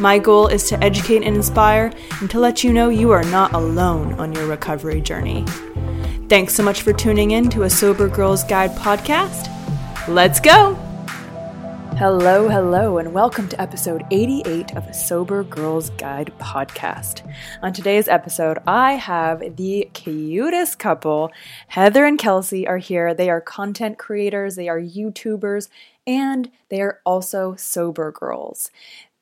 My goal is to educate and inspire and to let you know you are not alone on your recovery journey. Thanks so much for tuning in to a Sober Girls Guide podcast. Let's go! Hello, hello, and welcome to episode 88 of a Sober Girls Guide podcast. On today's episode, I have the cutest couple. Heather and Kelsey are here. They are content creators, they are YouTubers, and they are also sober girls.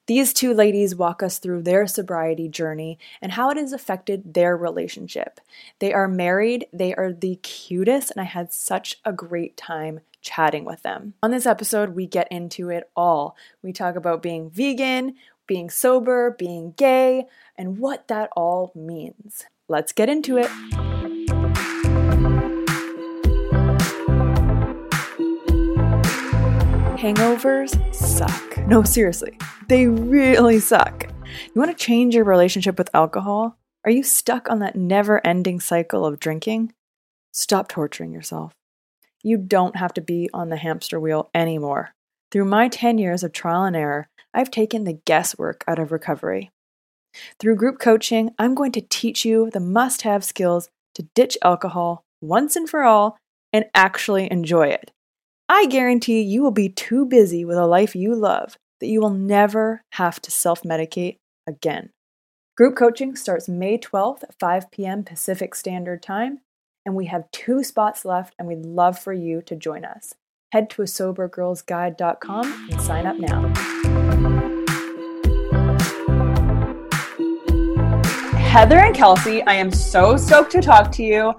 These two ladies walk us through their sobriety journey and how it has affected their relationship. They are married, they are the cutest, and I had such a great time chatting with them. On this episode, we get into it all. We talk about being vegan, being sober, being gay, and what that all means. Let's get into it. Hangovers suck. No, seriously, they really suck. You want to change your relationship with alcohol? Are you stuck on that never ending cycle of drinking? Stop torturing yourself. You don't have to be on the hamster wheel anymore. Through my 10 years of trial and error, I've taken the guesswork out of recovery. Through group coaching, I'm going to teach you the must have skills to ditch alcohol once and for all and actually enjoy it. I guarantee you will be too busy with a life you love that you will never have to self medicate again. Group coaching starts May 12th at 5 p.m. Pacific Standard Time, and we have two spots left, and we'd love for you to join us. Head to a sobergirlsguide.com and sign up now. Heather and Kelsey, I am so stoked to talk to you.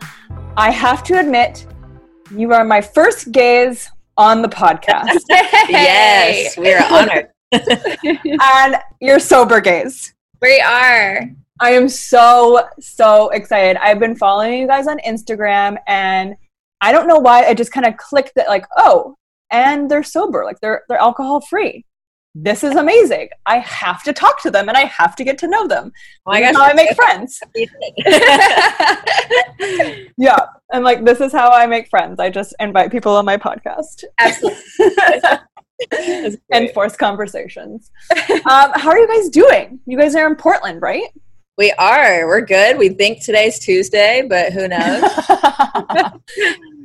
I have to admit, you are my first gays on the podcast. yes, we are honored. and you're sober gays. We are. I am so, so excited. I've been following you guys on Instagram and I don't know why I just kind of clicked that like, oh, and they're sober, like they're they're alcohol free. This is amazing. I have to talk to them and I have to get to know them. Oh my gosh, how I make friends. yeah. And like this is how I make friends. I just invite people on my podcast. Absolutely. and force conversations. Um, how are you guys doing? You guys are in Portland, right? We are. We're good. We think today's Tuesday, but who knows?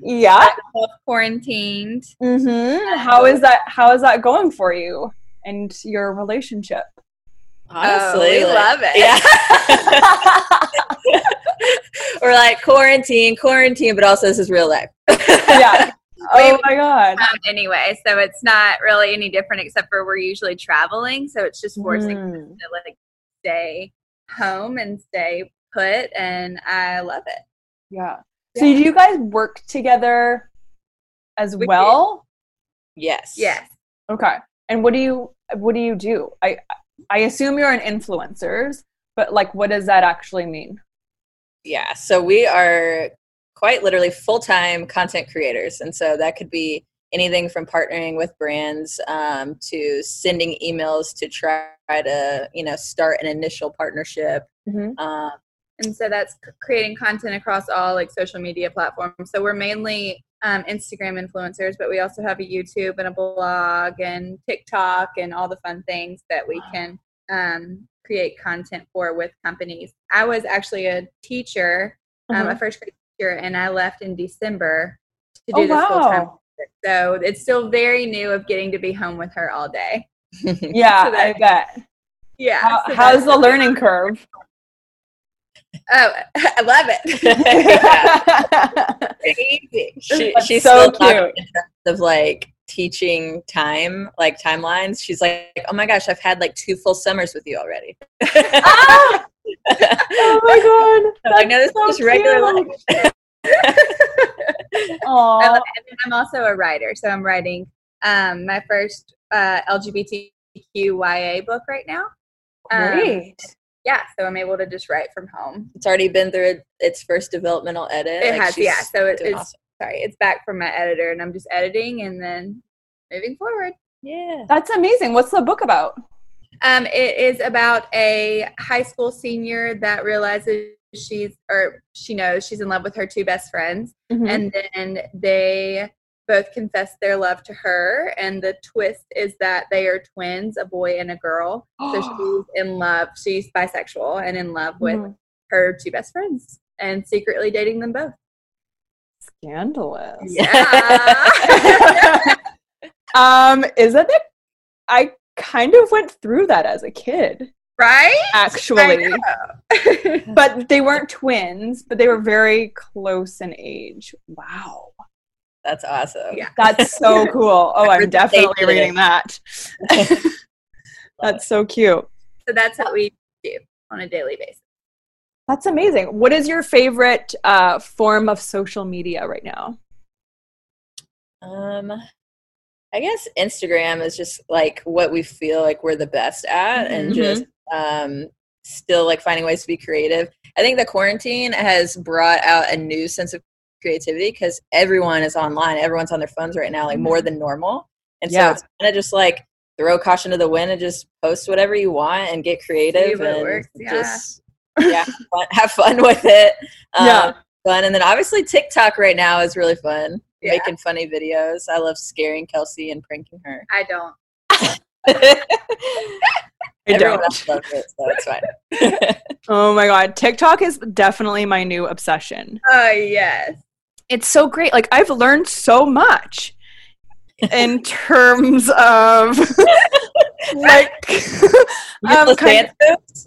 yeah. Quarantined. Mm-hmm. How is that? How is that going for you and your relationship? Honestly, oh, we like, love it. Yeah. We're like quarantine, quarantine, but also this is real life. yeah. Oh my god. Um, anyway, so it's not really any different except for we're usually traveling, so it's just forcing mm. to like stay home and stay put and I love it. Yeah. So yeah. do you guys work together as we well? Do. Yes. Yes. Okay. And what do you what do you do? I I assume you're an influencers, but like what does that actually mean? Yeah. So we are quite literally full-time content creators and so that could be anything from partnering with brands um, to sending emails to try to you know start an initial partnership mm-hmm. um, and so that's creating content across all like social media platforms. So we're mainly um, Instagram influencers, but we also have a YouTube and a blog and TikTok and all the fun things that we can um, create content for with companies. I was actually a teacher, um, Uh-huh. a first grade teacher, and I left in December to do Oh, this full time. So it's still very new of getting to be home with her all day. Yeah, So that- I bet. Yeah. How, so how's the learning curve? Oh, I love it. Easy. she, she's so still talking cute. terms of like teaching time, like timelines. She's like, oh my gosh, I've had like two full summers with you already. Ah! oh my god. I'm like, no, this is just regular life. I Aw. love it. And then I'm also a writer, so I'm writing um, my first uh, LGBTQIA book right now. Um, Great. Yeah, so I'm able to just write from home. It's already been through its first developmental edit. It Like, has, yeah. So it, it's awesome. sorry, it's back from my editor, and I'm just editing and then moving forward. Yeah. That's amazing. What's the book about? Um, it is about a high school senior that realizes she's or she knows she's in love with her two best friends, Mhm. and then they both confess their love to her. And the twist is that they are twins, a boy and a girl. So she's in love. She's bisexual and in love with Mhm. her two best friends and secretly dating them both. Scandalous. Yeah. um, is that the I kind of went through that as a kid, right? actually. But they weren't twins, but they were very close in age. Wow. That's awesome. Yeah. That's so cool. Oh, I'm definitely page reading that. That's so cute. So that's what we do on a daily basis. That's amazing. What is your favorite uh, form of social media right now? Um, I guess Instagram is just like what we feel like we're the best at, and Mhm. just um, still like finding ways to be creative. I think the quarantine has brought out a new sense of creativity because everyone is online. Everyone's on their phones right now, like more than normal, and so it's kind of just like throw caution to the wind and just post whatever you want and get creative and works, yeah. just yeah, have fun, have fun with it. Um, Yeah. fun, and then obviously TikTok right now is really fun Yeah. making funny videos. I love scaring Kelsey and pranking her. I don't. I don't. it, so it's fine. Oh my god, TikTok is definitely my new obsession. Oh yes. It's so great. Like I've learned so much in terms of like um, kind- moves.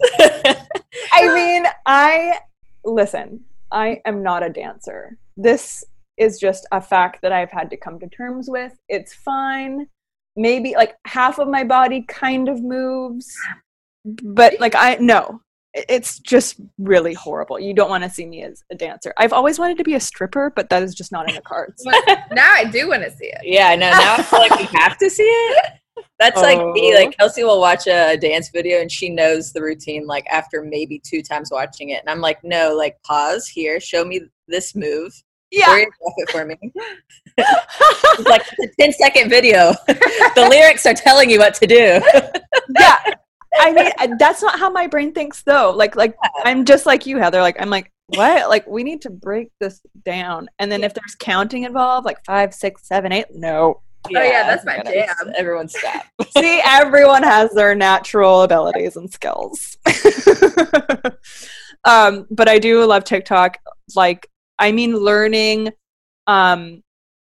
I mean, I listen, I am not a dancer. This is just a fact that I've had to come to terms with. It's fine. Maybe like half of my body kind of moves, but like I no. It- It's just really horrible. You don't want to see me as a dancer. I've always wanted to be a stripper, but that is just not in the cards. now I do want to see it. yeah, I know. Now I feel like we have to see it. That's like me. Oh. Like Kelsey will watch a dance video and she knows the routine like after maybe two times watching it, and I'm like, no, like pause here, show me this move, Yeah. choreograph it for me. It's like it's a 10 second video. the lyrics are telling you what to do. yeah i mean that's not how my brain thinks though. Like like i'm just like you heather. Like i'm like what? Like we need to break this down. And then if there's counting involved like five six seven eight no. Oh, yeah, that's my jam. Everyone stop. see everyone has their natural abilities and skills. Um but i do love tiktok. Like i mean learning um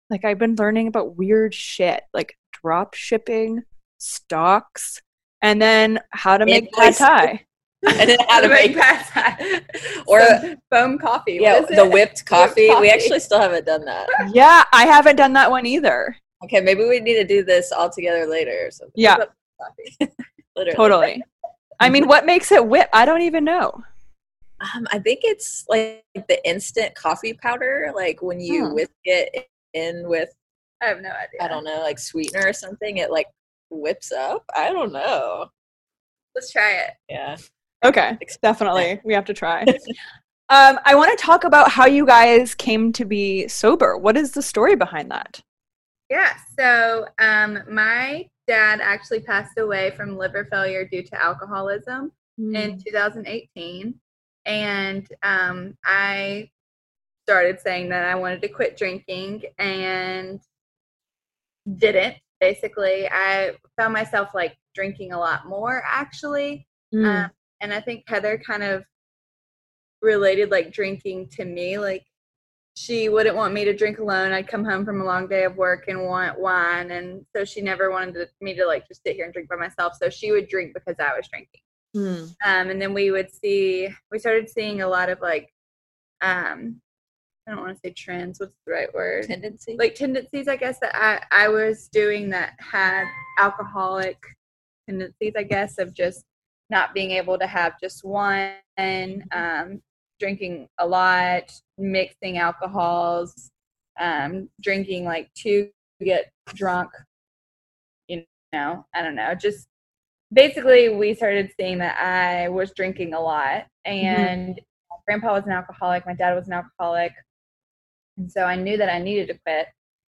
like i've been learning about weird shit like drop shipping stocks and then how to make pad thai And then how to make that. or Some foam coffee. yeah, the whipped coffee. coffee. We actually still haven't done that. yeah i haven't done that one either Okay, maybe we need to do this all together later or something. yeah Literally. totally i mean what makes it whip i don't even know Um, I think it's like the instant coffee powder, like when you Hmm. whisk it in with I have no idea. I don't know, like sweetener or something. It like whips up. I don't know. Let's try it. Yeah. Okay, definitely. We have to try. um, I want to talk about how you guys came to be sober. What is the story behind that? Yeah. So um, my dad actually passed away from liver failure due to alcoholism Hmm. in 2018. and um, I started saying that I wanted to quit drinking and didn't. Basically, I found myself like drinking a lot more actually. Mm. Um, and I think Heather kind of related like drinking to me. Like she wouldn't want me to drink alone. I'd come home from a long day of work and want wine. And so she never wanted to, me to like just sit here and drink by myself. So she would drink because I was drinking. Mm. Um, and then we would see, we started seeing a lot of like, um, I don't want to say trends. What's the right word? Tendency. Like tendencies, I guess that I I was doing that had alcoholic tendencies, I guess, of just not being able to have just one, um, drinking a lot, mixing alcohols, um, drinking like two to get drunk. You know, I don't know. Just basically, we started seeing that I was drinking a lot, and my grandpa was an alcoholic. My dad was an alcoholic, and so I knew that I needed to quit.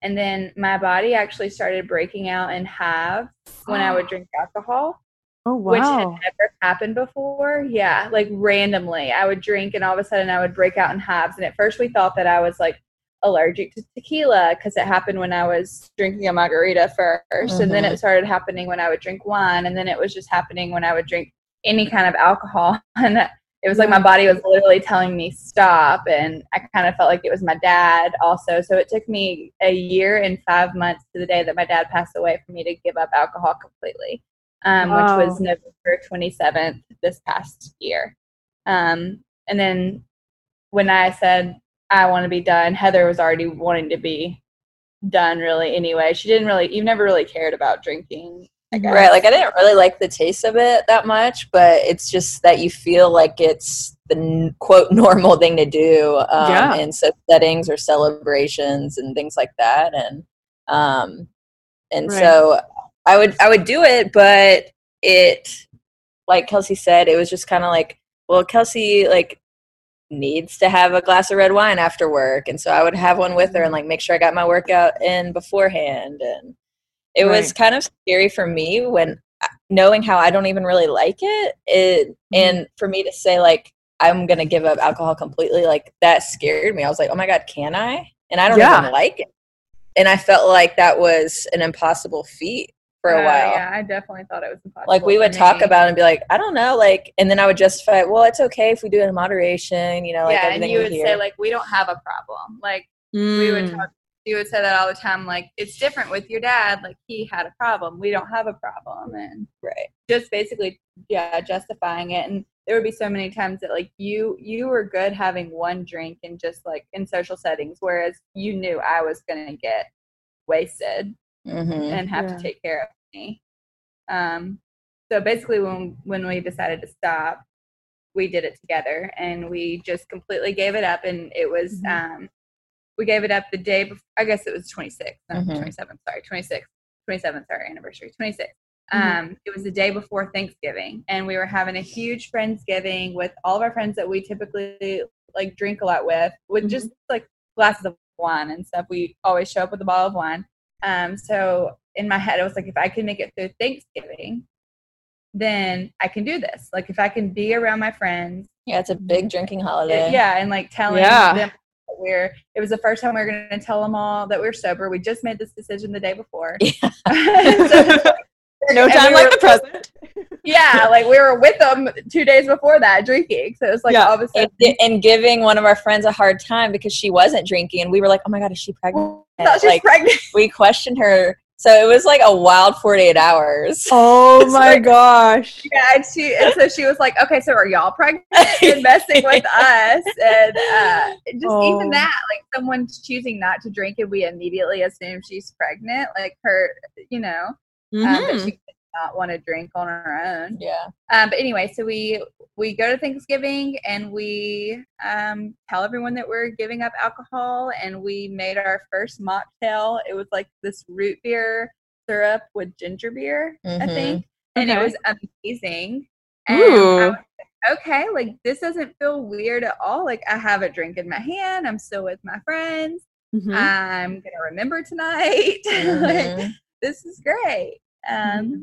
And then my body actually started breaking out in halves when I would drink alcohol Oh which had never happened before. Yeah, like randomly, I would drink, and all of a sudden, I would break out in halves. And at first, we thought that I was like allergic to tequila because it happened when I was drinking a margarita 1st and then Mhm. it started happening when I would drink wine, and then it was just happening when I would drink any kind of alcohol. And it was like my body was literally telling me stop, and I kind of felt like it was my dad also. So it took me a year and five months to the day that my dad passed away for me to give up alcohol completely um, Wow. which was November 27th this past year. Um, and then when I said I want to be done, Heather was already wanting to be done really anyway. She didn't really, you've never really cared about drinking. Right. Like I didn't really like the taste of it that much, but it's just that you feel like it's the quote normal thing to do um, Yeah. in such settings or celebrations and things like that. And um, and Right. so I would I would do it, but it like Kelsey said, it was just kind of like, well, Kelsey like needs to have a glass of red wine after work, and so I would have one with her and like make sure I got my workout in beforehand and it was kind of scary for me when uh, knowing how I don't even really like it, it and for me to say like I'm gonna give up alcohol completely, like that scared me. I was like, oh my god, can I? And I don't Yeah. even like it. And I felt like that was an impossible feat for a Uh, while. Yeah, I definitely thought it was impossible. Like we would talk me. about it and be like, I don't know, like, and then I would justify, well, it's okay if we do it in moderation, you know, like yeah, and you we would hear. say like we don't have a problem. Like we would Mm. talk you would say that all the time like it's different with your dad like he had a problem we don't have a problem and right. just basically yeah justifying it and there would be so many times that like you you were good having one drink and just like in social settings whereas you knew i was going to get wasted hmm and have Yeah. to take care of me um so basically when when we decided to stop we did it together and we just completely gave it up and it was Mhm. um we gave it up the day before i guess it was 26th not Mhm. 27th sorry 26th 27th our anniversary 26th Mhm. um it was the day before thanksgiving and we were having a huge friendsgiving with all of our friends that we typically like drink a lot with with Mhm. just like glasses of wine and stuff we always show up with a bottle of wine um so in my head, I was like, if I can make it through Thanksgiving, then I can do this. Like, if I can be around my friends, Yeah, it's a big drinking holiday. yeah, and like telling Yeah. them we're, it was the first time we were going to tell them all that we're sober. We just made this decision the day before. Yeah. So- No time we like were- the present. yeah, like we were with them two days before that drinking. So it's like Yeah. all of a sudden, and, and giving one of our friends a hard time because she wasn't drinking and we were like oh my god is she pregnant I thought she was like pregnant. we questioned her so it was like a wild 48 hours Oh my like- gosh. Yeah, and she and so she was like, "Okay, so are y'all pregnant and messing with us?" And uh, just Oh. even that, like someone's choosing not to drink, and we immediately assume she's pregnant. Like her, you know, um, that Mhm. she does not want to drink on our own. yeah Um, but anyway, so we we go to Thanksgiving and we um, tell everyone that we're giving up alcohol, and we made our first mocktail. It was like this root beer syrup with ginger beer, I Mhm. think, and Okay. it was amazing. And Ooh. I was okay, like this doesn't feel weird at all. Like I have a drink in my hand. I'm still with my friends. Mhm. I'm gonna remember tonight. like, Mhm. this is great. Um, Mm-hmm.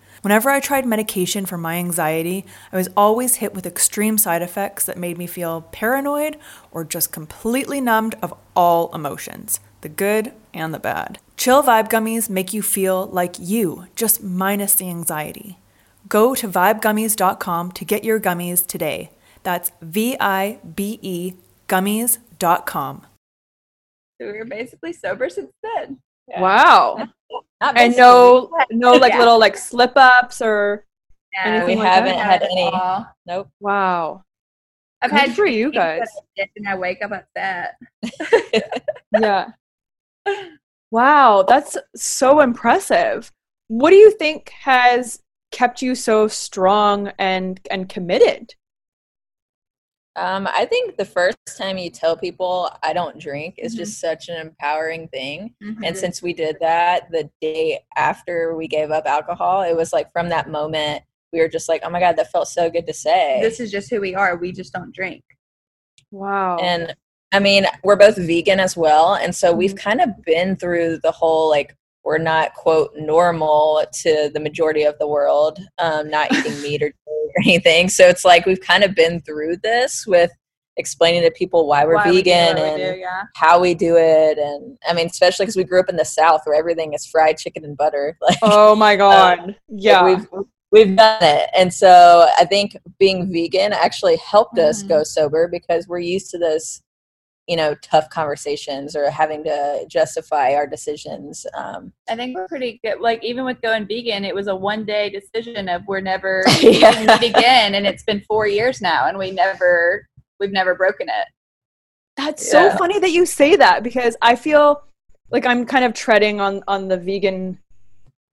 Whenever I tried medication for my anxiety, I was always hit with extreme side effects that made me feel paranoid or just completely numbed of all emotions, the good and the bad. Chill Vibe Gummies make you feel like you, just minus the anxiety. Go to vibegummies.com to get your gummies today. That's V I B E gummies.com. So we were basically sober since then. Wow. Not And no, no, like Yeah. little like slip ups or Yeah, Anything we like haven't that? had any. Nope. wow. I've Good had for you dreams guys. that And I wake up upset. Yeah. Wow, that's so impressive. What do you think has kept you so strong and and committed? Um, I think the first time you tell people I don't drink is Mhm. just such an empowering thing. Mm-hmm. And since we did that the day after we gave up alcohol, it was like from that moment we were just like, oh my god, that felt so good to say. this is just who we are. We just don't drink. Wow. and I mean, we're both vegan as well, and so we've Mhm. kind of been through the whole like we're not quote normal to the majority of the world, um, not eating meat or or anything. So it's like we've kind of been through this with explaining to people why we're Why vegan what and we do, yeah. how we do it and i mean especially because we grew up in the south where everything is fried chicken and butter like oh my god. yeah. we've we've done it and so i think being vegan actually helped us Mhm. go sober because we're used to this you know tough conversations or having to justify our decisions um I think we're pretty good. Like even with going vegan, it was a one day decision of we're never Yeah. eating meat again, and it's been four years now, and we never we've never broken it. That's so funny that you say that because I feel like I'm kind of treading on on the vegan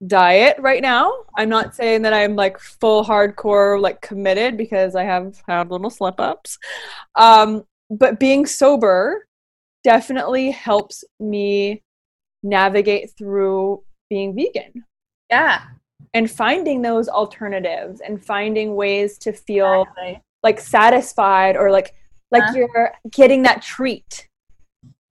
diet right now. I'm not saying that I'm like full hardcore like committed because I have had little slip ups. Um, but being sober definitely helps me navigate through being vegan Yeah, and finding those alternatives and finding ways to feel exactly. like satisfied or like like Huh? you're getting that treat.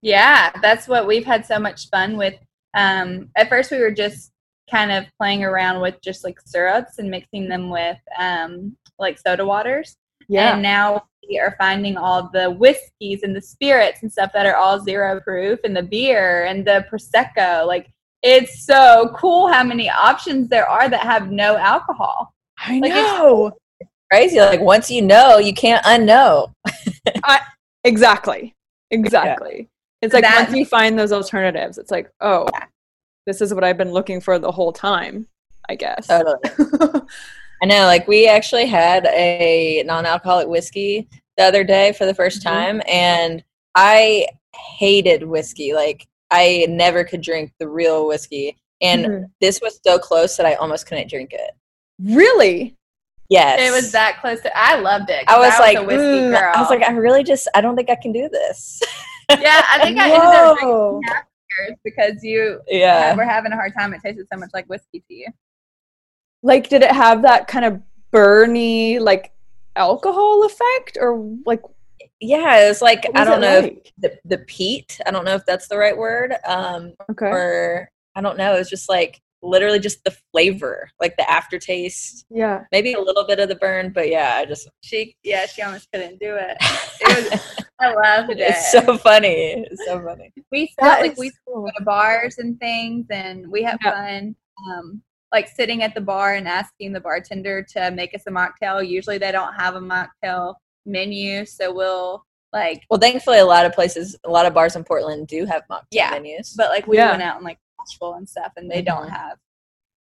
Yeah, that's what we've had so much fun with. Um, at first, we were just kind of playing around with just like syrups and mixing them with um, like soda waters. Yeah. And now we are finding all the whiskeys and the spirits and stuff that are all zero proof and the beer and the prosecco. Like it's so cool how many options there are that have no alcohol. I Like, it's- know. crazy like once you know you can't unknow Exactly. Exactly. It's like That- once you find those alternatives, it's like, oh, this is what I've been looking for the whole time, I guess. totally I know, like we actually had a non-alcoholic whiskey the other day for the 1st Mhm. time, and I hated whiskey. Like I never could drink the real whiskey, and Mhm. this was so close that I almost couldn't drink it. Really? Yes, It was that close to. I loved it. I was like, a whiskey "Mm," girl. I was like, I really just, I don't think I can do this. yeah, I think I ended up drinking Whoa. yours because you yeah, were having a hard time. It tasted so much like whiskey to you. Like, did it have that kind of burny, like, alcohol effect? Or, like, yeah. It was like what I don't know like? the the peat. I don't know if that's the right word. Um, Okay. or I don't know. It was just like literally just the flavor, like the aftertaste. Yeah. Maybe a little bit of the burn, but yeah, I just She, yeah, she almost couldn't do it. It was, I loved it. it's so funny. It's so funny. we still That like is we cool. go to bars and things, and we have Yeah. fun. Um, like sitting at the bar and asking the bartender to make us a mocktail. Usually they don't have a mocktail menu, so we'll like. Well, thankfully, a lot of places, a lot of bars in Portland do have mocktail Yeah, menus. But like we Yeah. went out and like Nashville and stuff, and they don't Mhm. have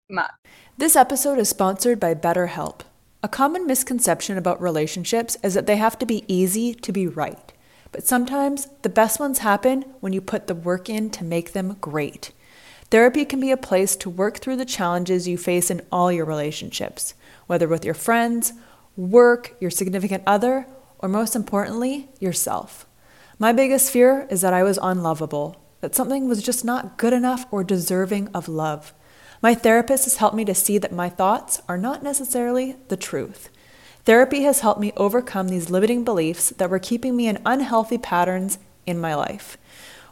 mock. This episode is sponsored by BetterHelp. A common misconception about relationships is that they have to be easy to be right. But sometimes the best ones happen when you put the work in to make them great. Therapy can be a place to work through the challenges you face in all your relationships, whether with your friends, work, your significant other, or most importantly, yourself. My biggest fear is that I was unlovable, that something was just not good enough or deserving of love. My therapist has helped me to see that my thoughts are not necessarily the truth. Therapy has helped me overcome these limiting beliefs that were keeping me in unhealthy patterns in my life.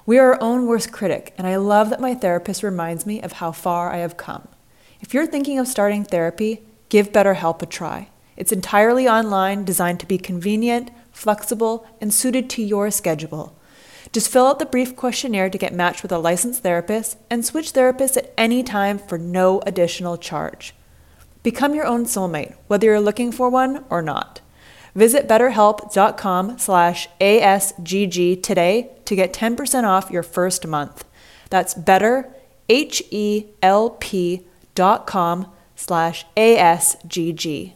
We are our own worst critic, and I love that my therapist reminds me of how far I have come. If you're thinking of starting therapy, give BetterHelp a try. It's entirely online, designed to be convenient, flexible, and suited to your schedule. Just fill out the brief questionnaire to get matched with a licensed therapist and switch therapists at any time for no additional charge. Become your own soulmate, whether you're looking for one or not. Visit betterhelp.com slash ASGG today to get 10% off your first month. That's better, H-E-L-P dot com slash ASGG.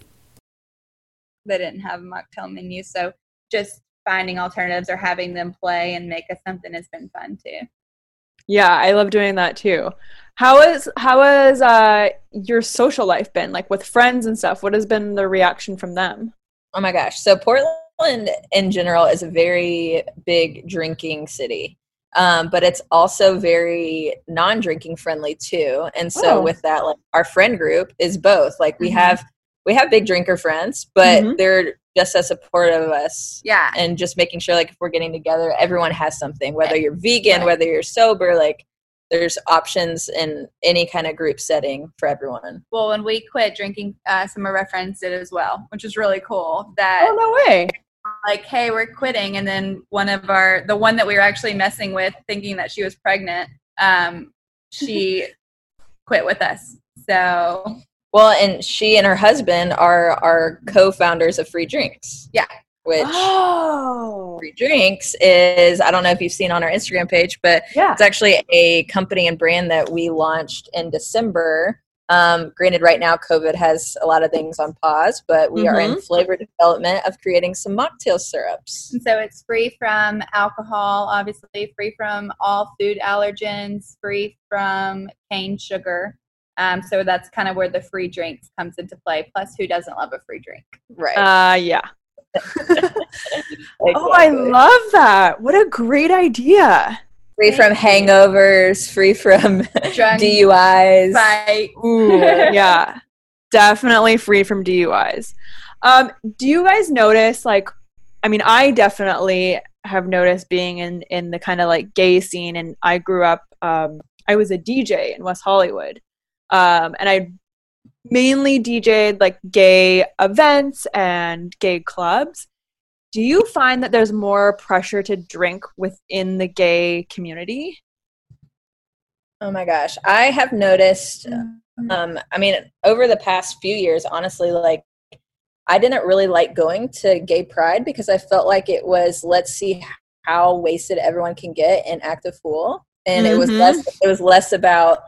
They didn't have a mocktail menu, so just finding alternatives or having them play and make us something has been fun too. Yeah, I love doing that too. How is how has uh, your social life been like with friends and stuff? What has been the reaction from them? Oh my gosh. So Portland in general is a very big drinking city. Um, but it's also very non-drinking friendly too. And so Oh. with that, like our friend group is both. Like we Mhm. have we have big drinker friends, but Mhm. they're just as supportive of us Yeah. and just making sure like if we're getting together, everyone has something, whether you're vegan, Right. whether you're sober, like there's options in any kind of group setting for everyone. Well, when we quit drinking, uh, some of our friends did as well, which is really cool. That Oh no way! like, hey, we're quitting, and then one of our, the one that we were actually messing with, thinking that she was pregnant, um, she quit with us. So Well, and she and her husband are are co-founders of Free Drinks. Yeah. Which Oh, Free Drinks is I don't know if you've seen on our Instagram page, but yeah. it's actually a company and brand that we launched in December. Um, granted, right now COVID has a lot of things on pause, but we are in flavor development of creating some mocktail syrups. And so it's free from alcohol, obviously, free from all food allergens, free from cane sugar. Um, so that's kind of where the free drinks comes into play. Plus, who doesn't love a free drink? Right. Uh, yeah. Oh, I love that. What a great idea. free from hangovers, free from Drunk DUIs. Right. Ooh, yeah. Definitely free from DUIs. Um, do you guys notice like I mean, I definitely have noticed being in in the kind of like gay scene and I grew up um I was a DJ in West Hollywood. Um and I mainly DJ'd like gay events and gay clubs. Do you find that there's more pressure to drink within the gay community? Oh my gosh. I have noticed Mm-hmm. um I mean over the past few years honestly like I didn't really like going to gay pride because I felt like it was let's see how wasted everyone can get and act a fool and it was less it was less about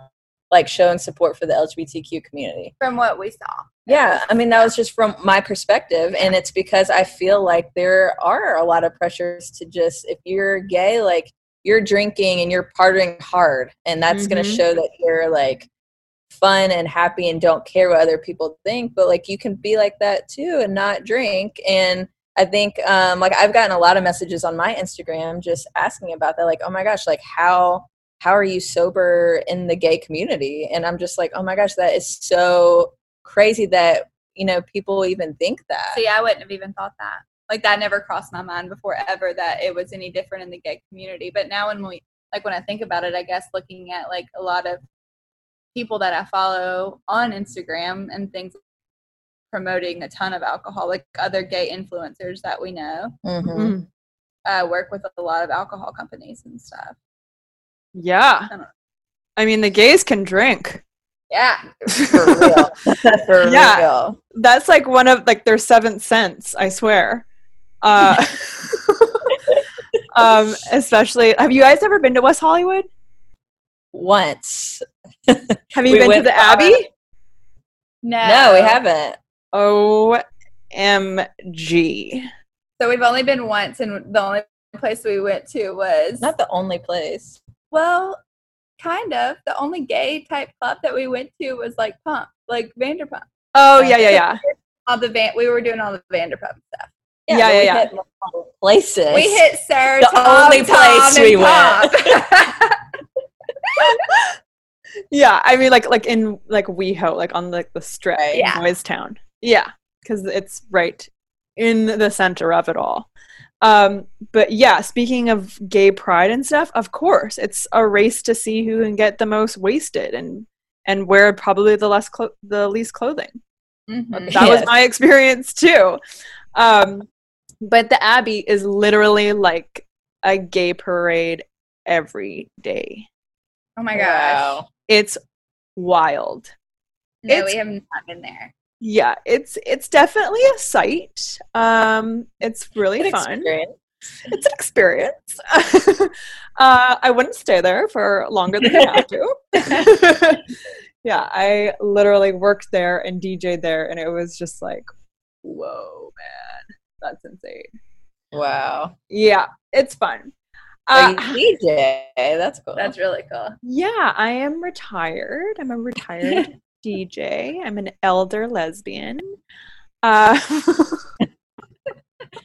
like showing support for the LGBTQ community. From what we saw. Yeah, I mean that was just from my perspective and it's because I feel like there are a lot of pressures to just if you're gay like you're drinking and you're partying hard and that's going to show that you're like fun and happy and don't care what other people think but like you can be like that too and not drink and I think um like I've gotten a lot of messages on my Instagram just asking about that like oh my gosh like how how are you sober in the gay community and I'm just like oh my gosh that is so crazy that you know people even think that See, I wouldn't have even thought that. Like that never crossed my mind before ever that it was any different in the gay community. But now when we like when I think about it, I guess looking at like a lot of people that I follow on Instagram and things promoting a ton of alcohol, like other gay influencers that we know, Mhm. Mm. uh, work with a lot of alcohol companies and stuff. Yeah. I I mean, the gays can drink. Yeah. for real for Yeah. real That's like one of like their seventh sense, I swear. Uh, um, especially, have you guys ever been to West Hollywood? once Have you We been to the for- Abbey? No. no we haven't OMG. So we've only been once, and the only place we went to was not the only place Well, kind of. The only gay type club that we went to was like Pump, like Vanderpump. Oh, yeah, yeah, yeah. All the van, we were doing all the Vanderpump stuff. Yeah, Yeah, yeah, we yeah. hit places. We hit SUR. The Tom, only place and we went. Yeah, I mean, like like in like WeHo, like on like the strip Right. Yeah. Boys Town. Yeah, because it's right in the center of it all. Um, but yeah, speaking of gay pride and stuff, of course, it's a race to see who can get the most wasted and and wear probably the less clo- the least clothing. Mhm. That was my experience too. Um, but the Abbey is literally like a gay parade every day. Oh my gosh. Wow. It's wild. No, It's- we have not been there. Yeah, it's it's definitely a sight. Um, it's really Good fun. experience. It's an experience. uh, I wouldn't stay there for longer than I have to. yeah, I literally worked there and DJ'd there, and it was just like, whoa, man, that's insane. Wow. Yeah, it's fun. Like Uh, DJ, that's cool. That's really cool. yeah, I am retired. I'm a retired DJ. I'm an elder lesbian. Uh,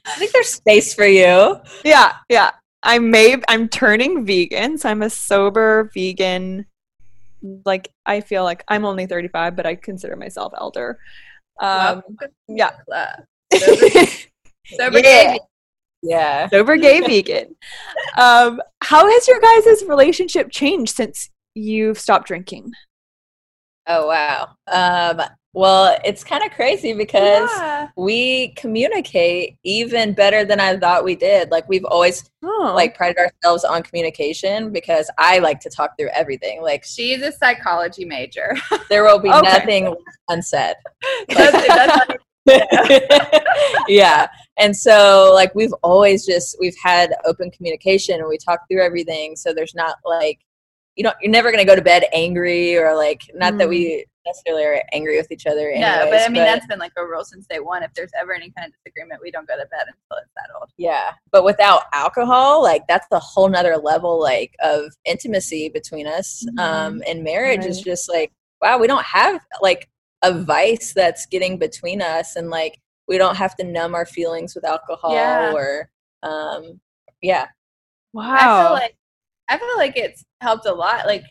I think there's space for you. yeah, yeah. I may I'm turning vegan, so I'm a sober vegan. Like I feel like I'm only 35, but I consider myself elder. Um, to yeah. club. Sober Yeah. gay. Yeah. sober gay vegan. Um, how has your guys' relationship changed since you've stopped drinking? Oh wow. Um, well, it's kind of crazy because Yeah. we communicate even better than I thought we did. Like we've always Oh, like prided ourselves on communication because I like to talk through everything. Like She's a psychology major. there will be Okay. nothing unsaid. That's- that's- yeah. And so like we've always just we've had open communication and we talk through everything. So there's not like you know you're never gonna go to bed angry or like not that we necessarily are angry with each other. Yeah, but I mean that's been like a rule since day one. If there's ever any kind of disagreement, we don't go to bed until it's settled. yeah. But without alcohol, like that's a whole nother level like of intimacy between us. Um and marriage is just like wow, we don't have like a vice that's getting between us and like we don't have to numb our feelings with alcohol Yeah. or um yeah wow. I feel like I feel like it's helped a lot. Like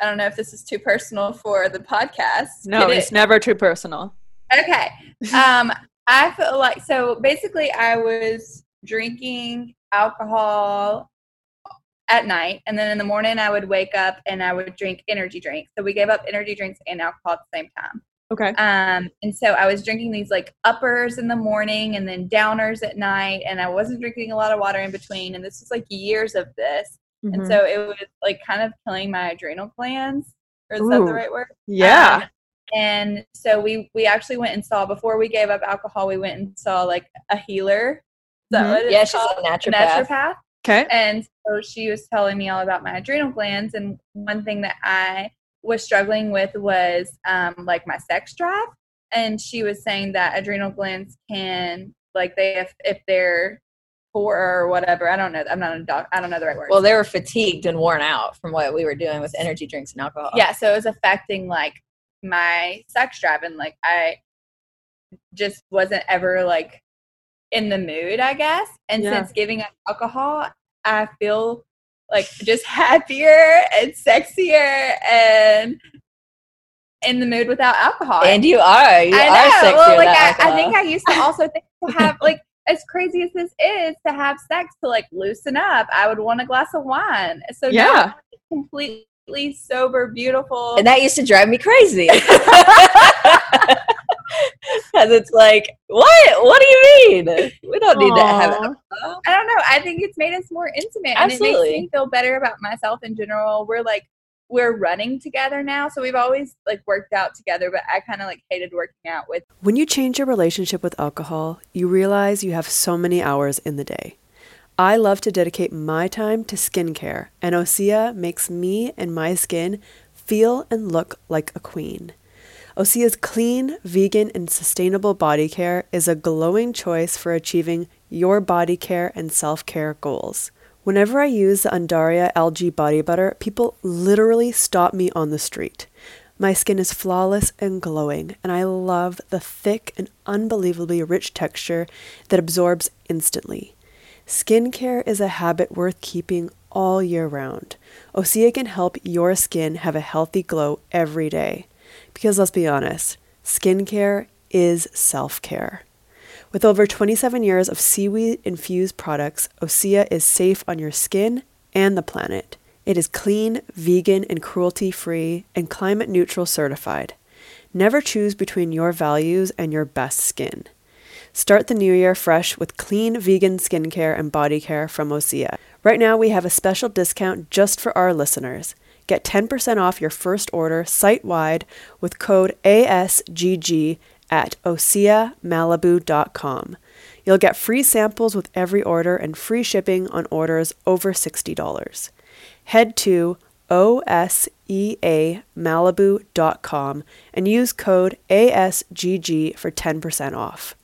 I don't know if this is too personal for the podcast. no, It it's is. never too personal. Okay. Um, I feel like so basically I was drinking alcohol at night and then in the morning I would wake up and I would drink energy drinks. So we gave up energy drinks and alcohol at the same time. Okay. Um, and so I was drinking these like uppers in the morning and then downers at night and I wasn't drinking a lot of water in between and this was like years of this. And Mhm. so it was like kind of killing my adrenal glands. Or is that the right word? yeah. Um, and so we we actually went and saw before we gave up alcohol. We went and saw like a healer. Is that Mhm. what yeah she's called? a A naturopath, naturopath. okay. And so she was telling me all about my adrenal glands. And one thing that I was struggling with was um, like my sex drive. And she was saying that adrenal glands can like they if if they're poor or whatever. I don't know. I'm not a doc. I don't know the right word. well they were fatigued and worn out from what we were doing with energy drinks and alcohol yeah so it was affecting like my sex drive and like i just wasn't ever like in the mood i guess and Yeah. since giving up alcohol i feel like just happier and sexier and in the mood without alcohol and you are you I are know. well, like I, I think I used to also think to have like as crazy as this is to have sex to like loosen up. I would want a glass of wine. So Yeah. Completely sober, beautiful. and that used to drive me crazy because it's like what what do you mean we don't need to have Aw. alcohol. I don't know. I think it's made us more intimate, and it Absolutely. makes me feel better about myself in general. We're like we're running together now, so we've always like worked out together. But I kind of like hated working out with When you change your relationship with alcohol, you realize you have so many hours in the day. I love to dedicate my time to skincare, and Osea makes me and my skin feel and look like a queen. Osea's clean, vegan, and sustainable body care is a glowing choice for achieving your body care and self care goals. Whenever I use the Undaria algae body butter, people literally stop me on the street. My skin is flawless and glowing, and I love the thick and unbelievably rich texture that absorbs instantly. Skincare is a habit worth keeping all year round. Osea can help your skin have a healthy glow every day. Because let's be honest, skincare is self care. With over 27 years of seaweed infused products, Osea is safe on your skin and the planet. It is clean, vegan, and cruelty free, and climate neutral certified. Never choose between your values and your best skin. Start the new year fresh with clean vegan skincare and body care from Osea. Right now, we have a special discount just for our listeners. Get 10% off your first order site wide with code ASGG at oseamalibu.com. You'll get free samples with every order and free shipping on orders over $60. Head to oseamalibu.com and use code ASGG for 10% off.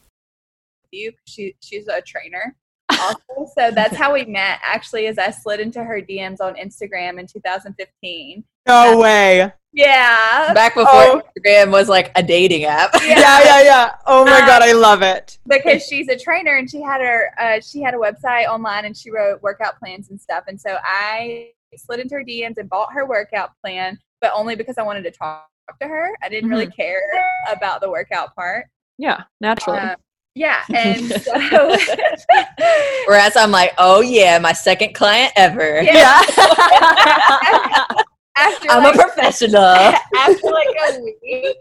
you. She she's a trainer. Also, so that's how we met. Actually, as I slid into her DMs on Instagram in 2015. No way. Yeah, Back before Oh. Instagram was like a dating app. Yeah. Yeah, yeah, yeah. Oh my Um, god, I love it. because she's a trainer and she had her uh, she had a website online and she wrote workout plans and stuff. And so I slid into her DMs and bought her workout plan, but only because I wanted to talk to her. I didn't really care about the workout part. Yeah, naturally. Um, yeah, and so Whereas I'm like, oh yeah, my second client ever. Yeah. after I'm like, a professional. after like a week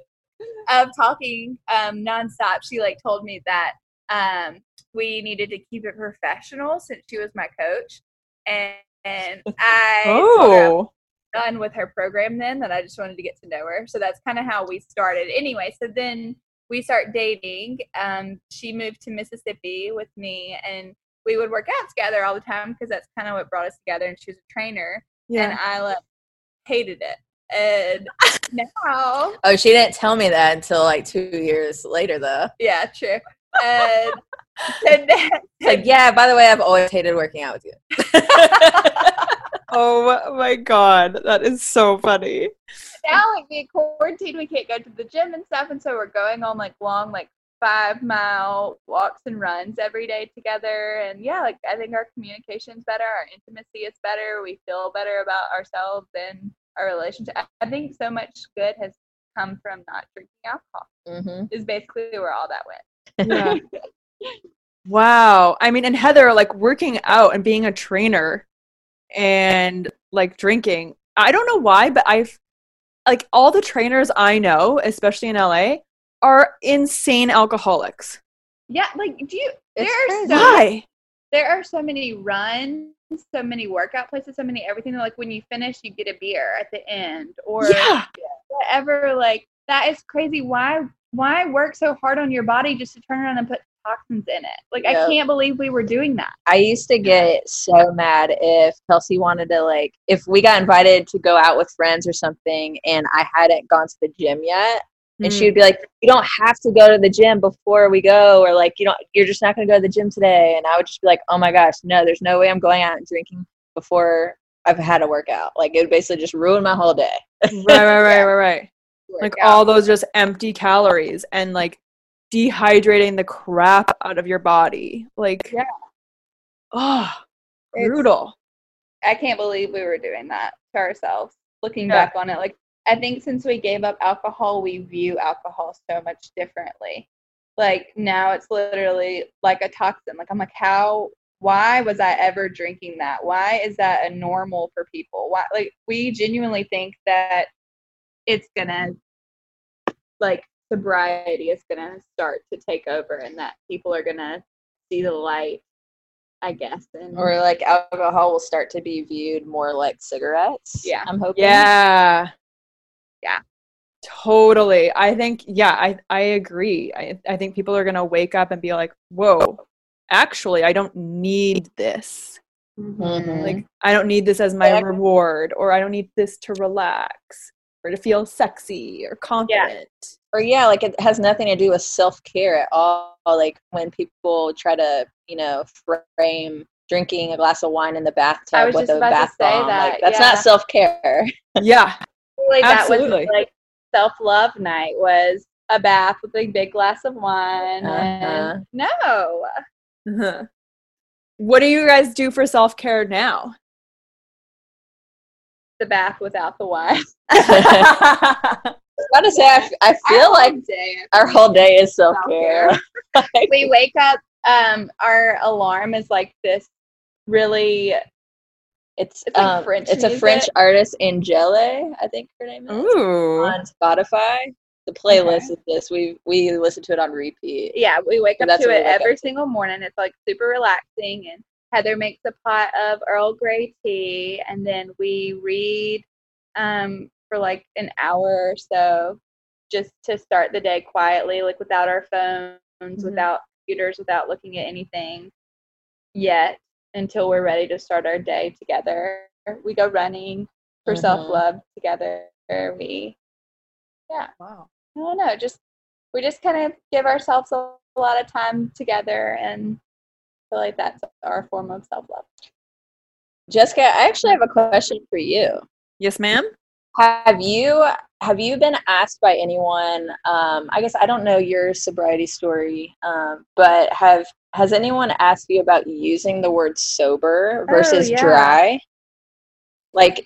of talking um, nonstop, she like told me that um, we needed to keep it professional since she was my coach, and, and I told her I was oh. done with her program then that I just wanted to get to know her. So that's kind of how we started. Anyway, so then we start dating. Um, she moved to Mississippi with me, and we would work out together all the time because that's kind of what brought us together. And she was a trainer, and I like hated it. And now, Oh, she didn't tell me that until like two years later, though. yeah, true. And, and then, like, yeah, by the way, I've always hated working out with you. Oh my god, that is so funny. now like being quarantined, we can't go to the gym and stuff, and so we're going on like long, like five mile walks and runs every day together. And yeah, like I think our communication's better, our intimacy is better, we feel better about ourselves and our relationship. I- I think so much good has come from not drinking alcohol. hmm Is basically where all that went. Yeah. wow. I mean, and Heather, like working out and being a trainer and like drinking. I don't know why, but I've like all the trainers I know, especially in LA, are insane alcoholics. Yeah, like do you? It's There are so Why? there are so many runs, so many workout places, so many everything. Like when you finish, you get a beer at the end, or Yeah. whatever. Like that is crazy. Why why work so hard on your body just to turn around and put toxins in it? Like I can't believe we were doing that. I used to get so mad if Kelsey wanted to like if we got invited to go out with friends or something and I hadn't gone to the gym yet and Mm. she would be like you don't have to go to the gym before we go or like you don't you're just not going to go to the gym today and I would just be like oh my gosh no there's no way I'm going out and drinking before I've had a workout like it would basically just ruin my whole day right, right, right, right, right. Like Workout. all those just empty calories and like dehydrating the crap out of your body. Like, Yeah. oh, It's- brutal. I can't believe we were doing that to ourselves. Looking Yeah. back on it, like I think since we gave up alcohol, we view alcohol so much differently. Like now it's literally like a toxin. Like I'm like, how? Why was I ever drinking that? Why is that a normal for people? Why? Like we genuinely think that it's gonna, like sobriety is gonna start to take over, and that people are gonna see the light. I guess. And or like alcohol will start to be viewed more like cigarettes Yeah. I'm hoping Yeah. Yeah. Totally. I think, yeah, I, I agree. I, I think people are going to wake up and be like, whoa, actually, I don't need this. Mhm. Like, I don't need this as my Yeah. reward, or I don't need this to relax or to feel sexy or confident. or yeah like it has nothing to do with self-care at all like when people try to you know frame drinking a glass of wine in the bathtub with a bath bomb that, like that's yeah. not self-care Yeah. Like that Absolutely. was like self love night was a bath with a big glass of wine. Uh-huh. And no, Uh-huh. What do you guys do for self care now? the bath without the wine. I was about to say, I feel like day. our whole day is self care. we wake up. Um, our alarm is like this really. It's It's um, French it's a. French artist, Angele, I think her name is, Ooh. on Spotify. The playlist is this. We we listen to it on repeat. Yeah, we wake So up to it every single morning. It's like super relaxing, and Heather makes a pot of Earl Grey tea, and then we read um, for like an hour or so, just to start the day quietly, like without our phones, Mm-hmm. Mhm. without computers, without looking at anything yet, until we're ready to start our day together. We go running for Mhm. self love together. We yeah. Wow. I don't know, just we just kind of give ourselves a, a lot of time together and feel like that's our form of self love. Jessica, I actually have a question for you. Yes, ma'am. Have you have you been asked by anyone? Um, I guess I don't know your sobriety story, um, but have has anyone asked you about using the word sober versus yeah. dry? Like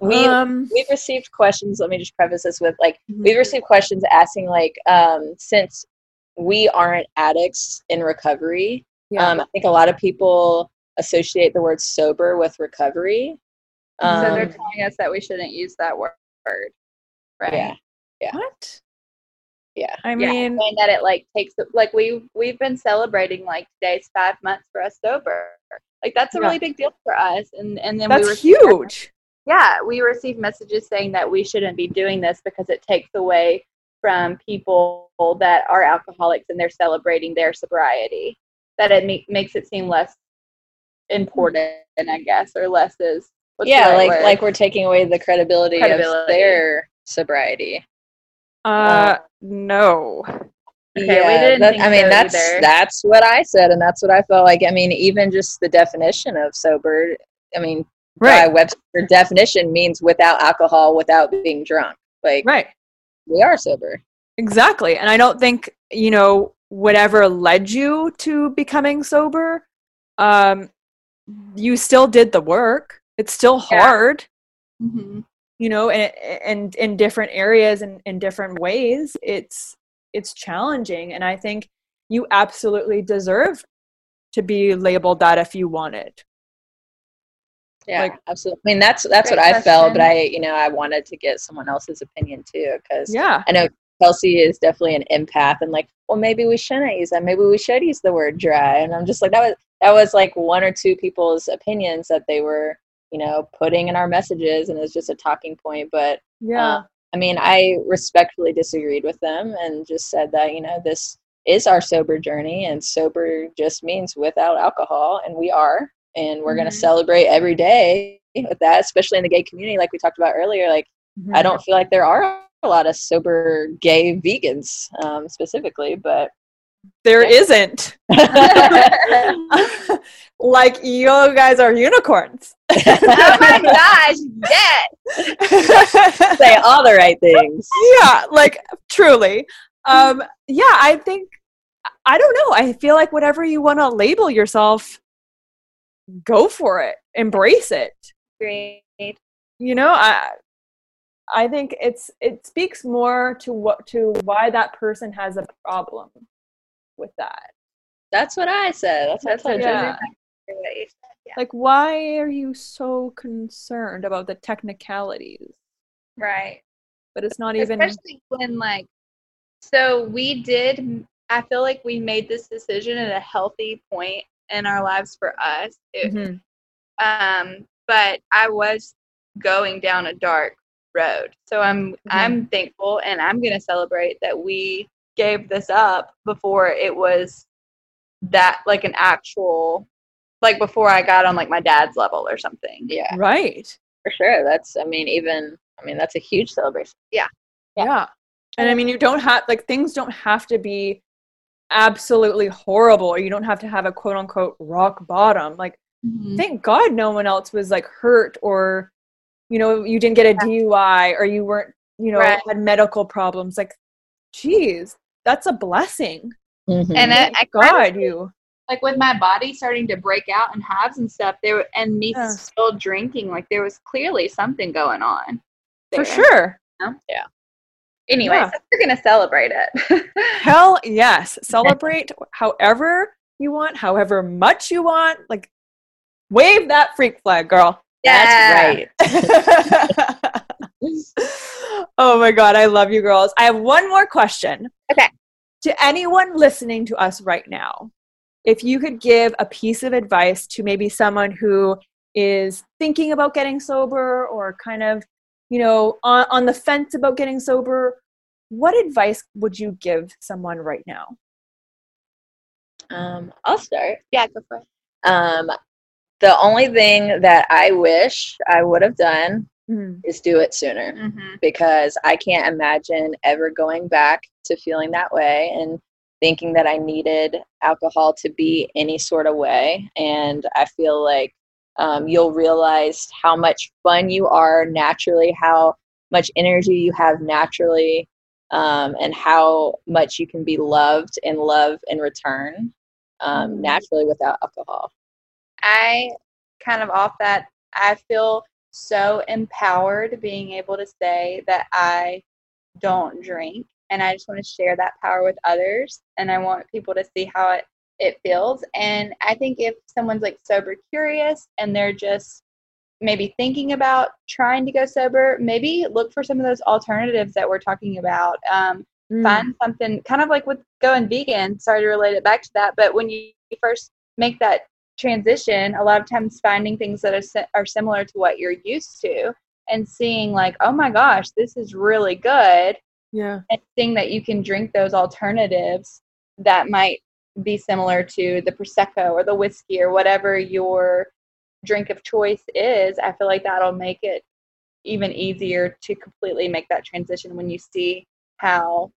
we um, we've received questions. Let me just preface this with like mhm. we've received questions asking like um, since we aren't addicts in recovery, Yeah. um, I think a lot of people associate the word sober with recovery. so they're Um, telling us that we shouldn't use that word, right? yeah. what? Yeah. I Yeah, mean, saying that it like takes like we we've been celebrating like today's five months for us sober. Like that's a Yeah. really big deal for us, and and then that's we were huge. yeah, we receive messages saying that we shouldn't be doing this because it takes away from people that are alcoholics and they're celebrating their sobriety. That it ma- makes it seem less important, I guess, or less is yeah, right like word? like we're taking away the credibility, of their sobriety. Uh, no. Okay, we didn't that- think I mean so that's either. that's what I said, and that's what I felt like. I mean, even just the definition of sober. I mean, by Right. Webster definition means without alcohol, without being drunk. Like Right. we are sober. Exactly. And I don't think, you know, whatever led you to becoming sober, um, you still did the work. It's still Yeah. hard, Mhm. You know, and, and in different areas and in different ways, it's it's challenging. And I think you absolutely deserve to be labeled that if you wanted. Yeah, Like- absolutely. I mean, that's that's what I felt, but. I, you know, I wanted to get someone else's opinion too, because Yeah. I know Kelsey is definitely an empath, and like, well, maybe we shouldn't use that. Maybe we should use the word dry. And I'm just like, that was that was like one or two people's opinions that they were, you know, putting in our messages, and it was just a talking point. But Yeah. uh, I mean, I respectfully disagreed with them and just said that, you know, this is our sober journey, and sober just means without alcohol, and we are, and we're going Mhm. to celebrate every day with that, especially in the gay community, like we talked about earlier. Like, Mm-hmm. I don't feel like there are a lot of sober gay vegans um, specifically, but There isn't. like you guys are unicorns. Oh my gosh, yes. say all the right things. yeah, like truly. Um, yeah, I think I don't know. I feel like whatever you want to label yourself, go for it. Embrace it. Great. You know, I I think it's it speaks more to what to why that person has a problem with that. That's what I said. That's what I That's what you. Yeah. what you said, yeah. Like why are you so concerned about the technicalities? Right. But it's not even especially when like so we did i feel like we made this decision at a healthy point in our lives for us It- Mhm. um but i was going down a dark road so i'm i'm thankful and i'm going to celebrate that we gave this up before it was that like an actual like before i got on like my dad's level or something Yeah, right. for sure. That's, I mean, even, I mean, that's a huge celebration. Yeah. Yeah. And I mean, you don't have, like, things don't have to be absolutely horrible you don't have to have a quote unquote rock bottom. Like, Mhm. thank God no one else was like hurt or, you know, you didn't get a DUI or you weren't you know, Right. had medical problems. Like, geez, that's a blessing. Mhm. And I, I kind of God, you. Like with my body starting to break out in hives and stuff there were- and me Yeah. still drinking like there was clearly something going on For there. sure. anyway Yeah. so we're gonna celebrate it Hell yes. Celebrate however you want, however much you want. Like, wave that freak flag, girl. That's right. oh my God. I love you, girls. I have one more question. Okay. To anyone listening to us right now, if you could give a piece of advice to maybe someone who is thinking about getting sober or kind of, you know, on, on the fence about getting sober, what advice would you give someone right now? Um, I'll start. yeah go for it Um, the only thing that I wish I would have done Mm. is do it sooner mm-hmm. because I can't imagine ever going back to feeling that way and thinking that I needed alcohol to be any sort of way. And I feel like um, you'll realize how much fun you are naturally, how much energy you have naturally, um, and how much you can be loved and love in return um, Mm. naturally without alcohol. I kind of off that, I feel so empowered being able to say that I don't drink. And I just want to share that power with others. And I want people to see how it, it feels. And I think if someone's like sober curious and they're just maybe thinking about trying to go sober, maybe look for some of those alternatives that we're talking about. Um, Mm. find something kind of like with going vegan sorry to relate it back to that but when you first make that transition a lot of times finding things that are, are similar to what you're used to and seeing like oh my gosh this is really good Yeah. and seeing that you can drink those alternatives that might be similar to the prosecco or the whiskey or whatever your drink of choice is i feel like that'll make it even easier to completely make that transition when you see how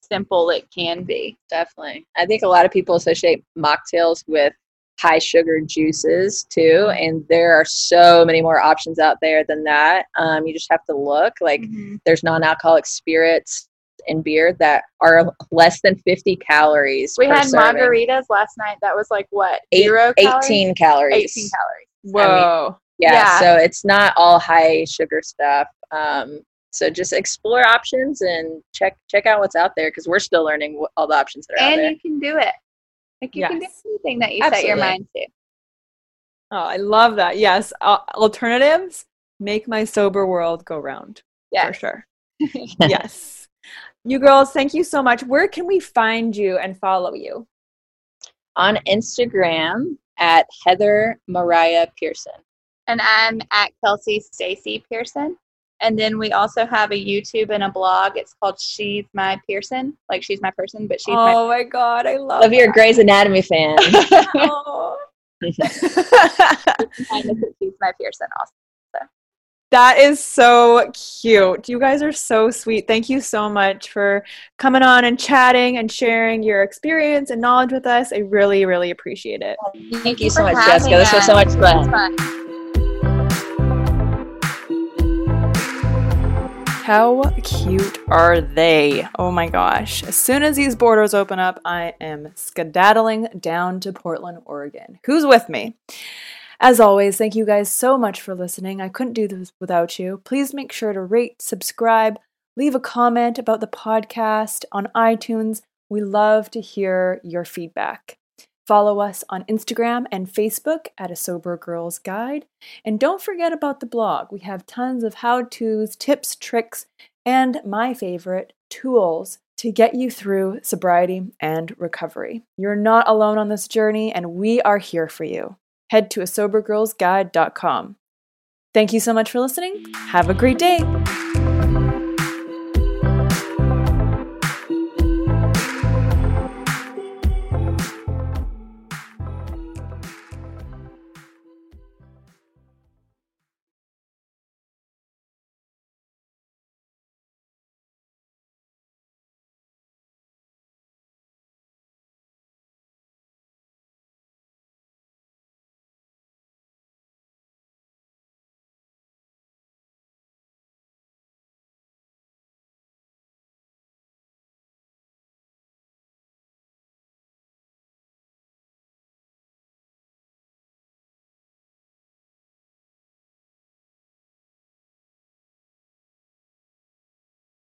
simple it can be Definitely. I think a lot of people associate mocktails with high sugar juices too, and there are so many more options out there than that. Um, you just have to look. Like there's non-alcoholic spirits and beer that are less than 50 calories. we had serving. margaritas last night that was like what Eight- zero 18 calories. 18 calories Whoa. Yeah, Yeah. so it's not all high sugar stuff. Um, so just explore options and check check out what's out there because we're still learning what, all the options that are out and there. you can do it like you can do Yes. anything that you set your mind to Oh, I love that. Yes. Uh, alternatives make my sober world go round. yeah For sure. yes. You girls, thank you so much. Where can we find you and follow you? On Instagram at Heather Mariah Pearson. and I'm at Kelsey Stacy Pearson. And then we also have a YouTube and a blog. It's called She's My Pearson. Like she's my person, but she's oh my god, I love Love you're a that. Grey's Anatomy fan. Oh. my kind of She's My Pearson also. that is so cute. You guys are so sweet. Thank you so much for coming on and chatting and sharing your experience and knowledge with us. I really, really appreciate it. Thank you so much, having Jessica. This was so much fun. How cute are they? Oh my gosh. As soon as these borders open up, I am skedaddling down to Portland, Oregon. Who's with me? As always, thank you guys so much for listening. I couldn't do this without you. Please make sure to rate, subscribe, leave a comment about the podcast on iTunes. We love to hear your feedback. Follow us on Instagram and Facebook at A Sober Girls Guide. And don't forget about the blog. We have tons of how to's, tips, tricks, and my favorite, tools to get you through sobriety and recovery. You're not alone on this journey, and we are here for you. Head to a sobergirlsguide.com. Thank you so much for listening. Have a great day.